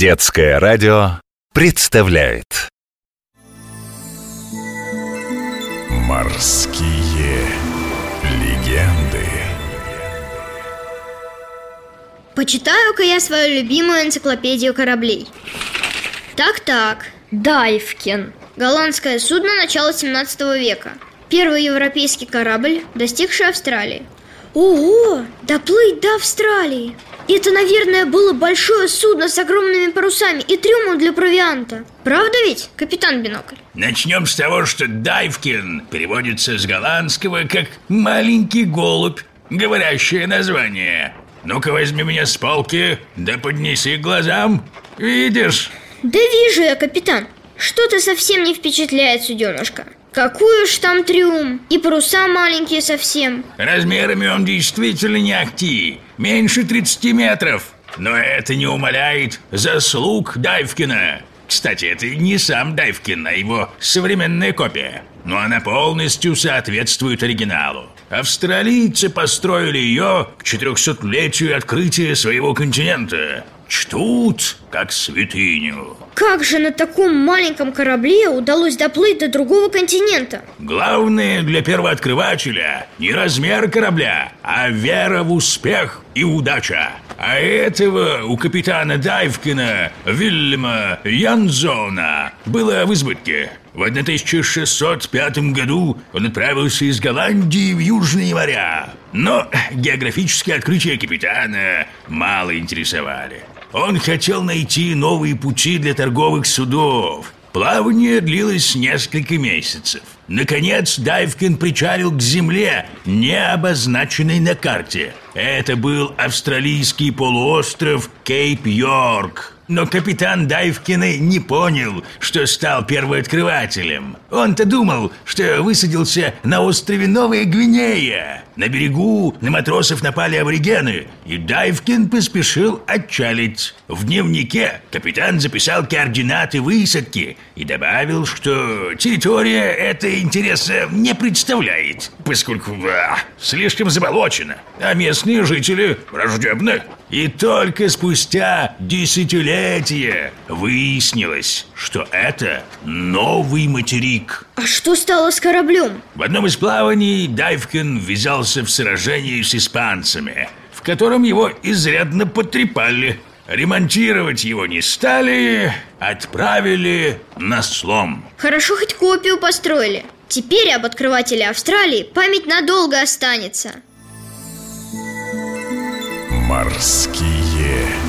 Детское радио представляет Морские легенды Почитаю-ка я свою любимую энциклопедию кораблей. Так-так, Дайвкин. Голландское судно начала 17 века. Первый европейский корабль, достигший Австралии. Ого, доплыть до Австралии! Это, наверное, было большое судно с огромными парусами и трюмом для провианта. Правда ведь, капитан Бинокль? Начнем с того, что Дайвкин переводится с голландского как «маленький голубь», говорящее название. Ну-ка возьми меня с полки, да поднеси к глазам. Видишь? Да вижу я, капитан. Что-то совсем не впечатляет суденышко. Какой уж там трюм, и паруса маленькие совсем. Размерами он действительно не ахти, меньше 30 метров. Но это не умаляет заслуг Дайвкина. Кстати, это не сам Дайвкин, а его современная копия. Но она полностью соответствует оригиналу. Австралийцы построили ее к 400-летию открытия своего континента. Чтут, как святыню. Как же на таком маленьком корабле удалось доплыть до другого континента? Главное для первооткрывателя не размер корабля, а вера в успех и удача. А этого у капитана Дайвкина Вильяма Янзона было в избытке. В 1605 году он отправился из Голландии в Южные моря. Но географические открытия капитана мало интересовали. Он хотел найти новые пути для торговых судов. Плавание длилось несколько месяцев. Наконец Дайвкин причалил к земле, не обозначенной на карте. Это был австралийский полуостров Кейп-Йорк. Но капитан Дайвкина не понял, что стал первооткрывателем. Он-то думал, что высадился на острове Новая Гвинея. На берегу на матросов напали аборигены, и Дайвкин поспешил отчалить. В дневнике капитан записал координаты высадки и добавил, что территория этой интереса не представляет, поскольку а, слишком заболочена, а местные жители враждебны. И только спустя десятилетия выяснилось, что это новый материк. А что стало с кораблем? В одном из плаваний Дайвкин ввязался в сражение с испанцами, в котором его изрядно потрепали. Ремонтировать его не стали, отправили на слом. Хорошо хоть копию построили. Теперь об открывателе Австралии память надолго останется. Морские